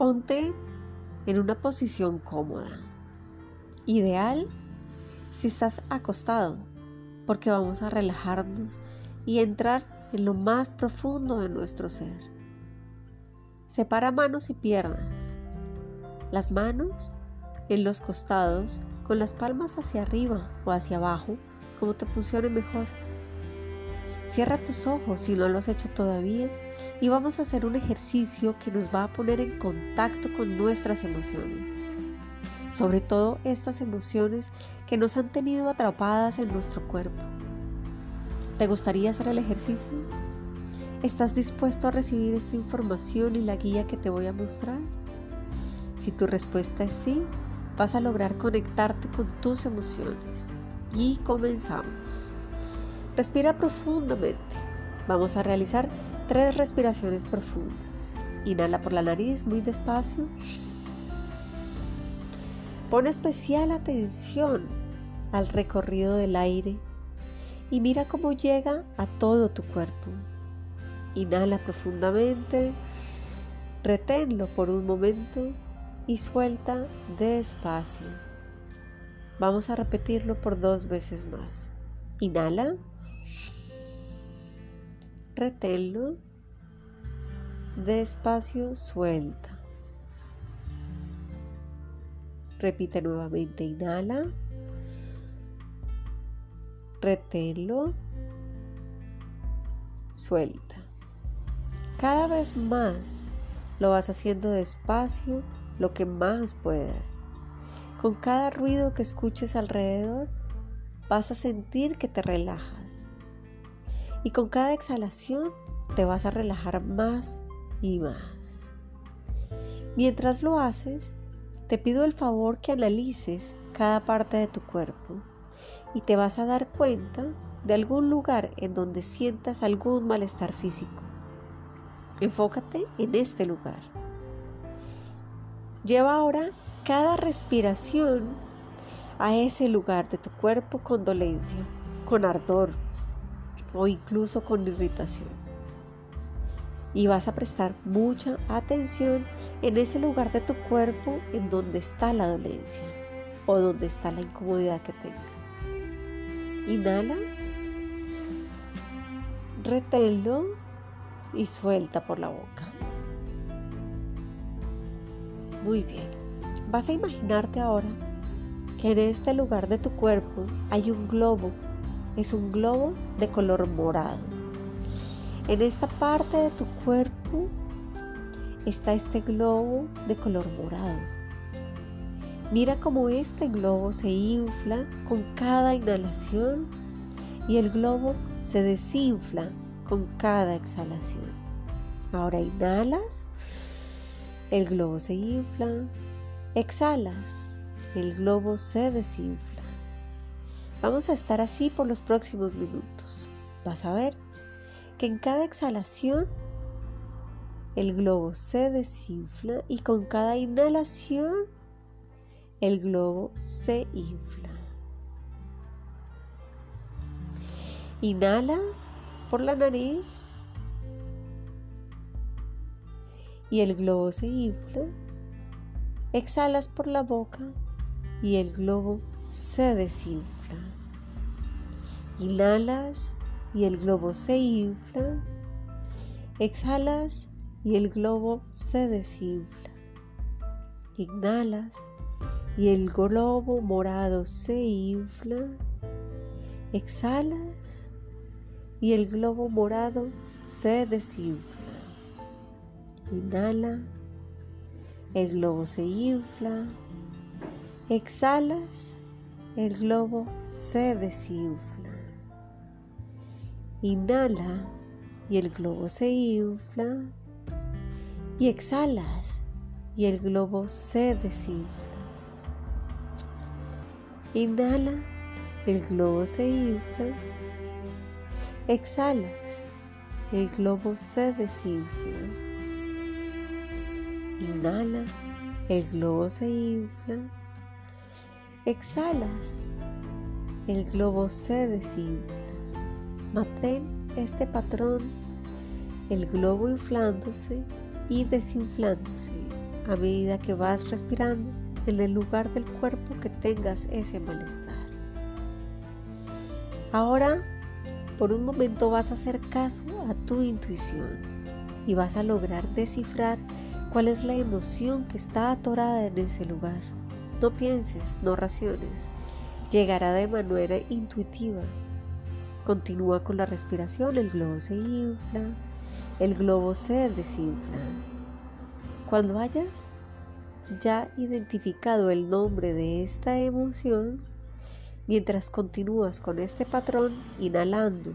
Ponte en una posición cómoda. Ideal si estás acostado, porque vamos a relajarnos y entrar en lo más profundo de nuestro ser. Separa manos y piernas. Las manos en los costados con las palmas hacia arriba o hacia abajo, como te funcione mejor. Cierra tus ojos si no lo has hecho todavía y vamos a hacer un ejercicio que nos va a poner en contacto con nuestras emociones. Sobre todo estas emociones que nos han tenido atrapadas en nuestro cuerpo. ¿Te gustaría hacer el ejercicio? ¿Estás dispuesto a recibir esta información y la guía que te voy a mostrar? Si tu respuesta es sí, vas a lograr conectarte con tus emociones. Y comenzamos. Respira profundamente. Vamos a realizar tres respiraciones profundas. Inhala por la nariz muy despacio. Pon especial atención al recorrido del aire y mira cómo llega a todo tu cuerpo. Inhala profundamente, reténlo por un momento y suelta despacio. Vamos a repetirlo por dos veces más. Inhala. Reténlo. Despacio, suelta. Repite nuevamente. Inhala. Reténlo. Suelta. Cada vez más lo vas haciendo despacio lo que más puedas. Con cada ruido que escuches alrededor, vas a sentir que te relajas. Y con cada exhalación te vas a relajar más y más. Mientras lo haces, te pido el favor que analices cada parte de tu cuerpo y te vas a dar cuenta de algún lugar en donde sientas algún malestar físico. Enfócate en este lugar. Lleva ahora cada respiración a ese lugar de tu cuerpo con dolencia, con ardor o incluso con irritación. Y vas a prestar mucha atención en ese lugar de tu cuerpo en donde está la dolencia o donde está la incomodidad que tengas. Inhala, reténlo y suelta por la boca. Muy bien. Vas a imaginarte ahora que en este lugar de tu cuerpo hay un globo. Es un globo de color morado. En esta parte de tu cuerpo está este globo de color morado. Mira cómo este globo se infla con cada inhalación y el globo se desinfla con cada exhalación. Ahora inhalas el globo se infla, exhalas, el globo se desinfla. Vamos a estar así por los próximos minutos. Vas a ver que en cada exhalación el globo se desinfla y con cada inhalación el globo se infla. Inhala por la nariz y el globo se infla. Exhalas por la boca y el globo se desinfla. Inhalas y el globo se infla. Exhalas y el globo se desinfla. Inhalas y el globo morado se infla. Exhalas y el globo morado se desinfla. Inhala, el globo se infla. Exhalas, el globo se desinfla. Inhala y el globo se infla. Y exhalas y el globo se desinfla. Inhala, el globo se infla. Exhalas, el globo se desinfla. Inhala, el globo se infla. Exhalas, el globo se desinfla. Mantén este patrón, el globo inflándose y desinflándose a medida que vas respirando en el lugar del cuerpo que tengas ese malestar. Ahora, por un momento vas a hacer caso a tu intuición y vas a lograr descifrar cuál es la emoción que está atorada en ese lugar. No pienses, no raciones, llegará de manera intuitiva. Continúa con la respiración, el globo se infla, el globo se desinfla. Cuando hayas ya identificado el nombre de esta emoción, mientras continúas con este patrón, inhalando,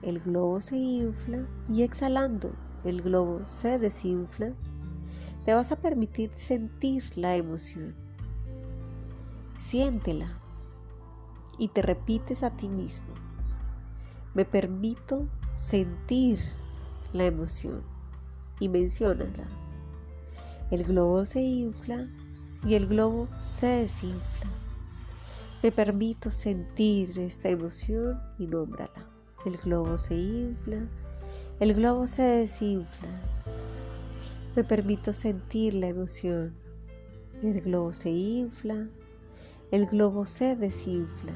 el globo se infla y exhalando, el globo se desinfla, te vas a permitir sentir la emoción. Siéntela y te repites a ti mismo. Me permito sentir la emoción y menciónala. El globo se infla y el globo se desinfla. Me permito sentir esta emoción y nómbrala. El globo se infla, el globo se desinfla. Me permito sentir la emoción. El globo se infla, el globo se desinfla.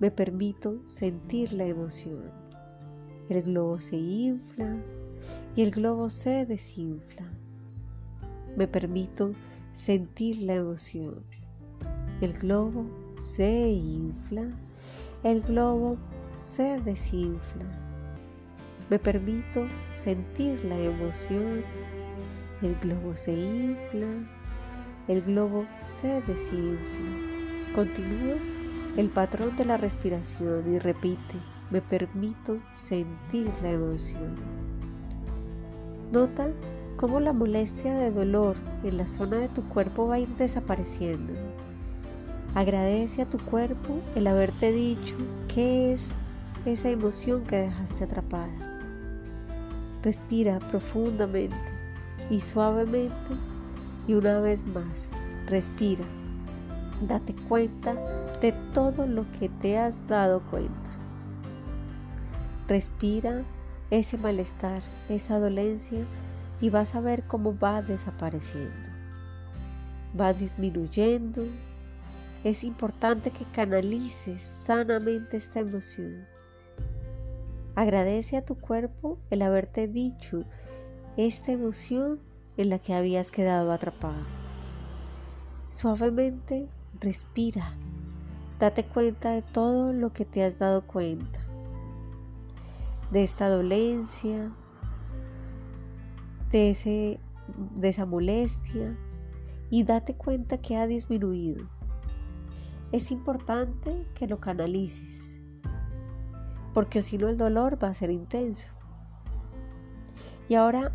Me permito sentir la emoción. El globo se infla y el globo se desinfla. Me permito sentir la emoción. El globo se infla, el globo se desinfla. Me permito sentir la emoción. El globo se infla, el globo se desinfla. Continúa el patrón de la respiración y repite, me permito sentir la emoción. Nota cómo la molestia de dolor en la zona de tu cuerpo va a ir desapareciendo. Agradece a tu cuerpo el haberte dicho qué es esa emoción que dejaste atrapada. Respira profundamente y suavemente y una vez más, respira. Date cuenta de todo lo que te has dado cuenta. Respira ese malestar, esa dolencia y vas a ver cómo va desapareciendo. Va disminuyendo. Es importante que canalices sanamente esta emoción. Agradece a tu cuerpo el haberte dicho esta emoción en la que habías quedado atrapado. Suavemente respira. Date cuenta de todo lo que te has dado cuenta. De esta dolencia, de, ese, de esa molestia y date cuenta que ha disminuido. Es importante que lo canalices, porque si no el dolor va a ser intenso. Y ahora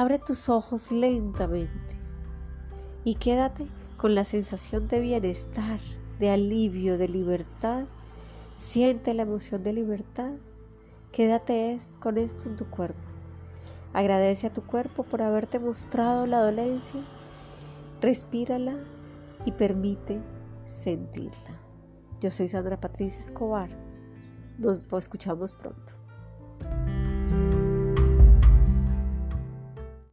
Abre tus ojos lentamente y quédate con la sensación de bienestar, de alivio, de libertad. Siente la emoción de libertad. Quédate con esto en tu cuerpo. Agradece a tu cuerpo por haberte mostrado la dolencia. Respírala y permite sentirla. Yo soy Sandra Patricia Escobar. Nos escuchamos pronto.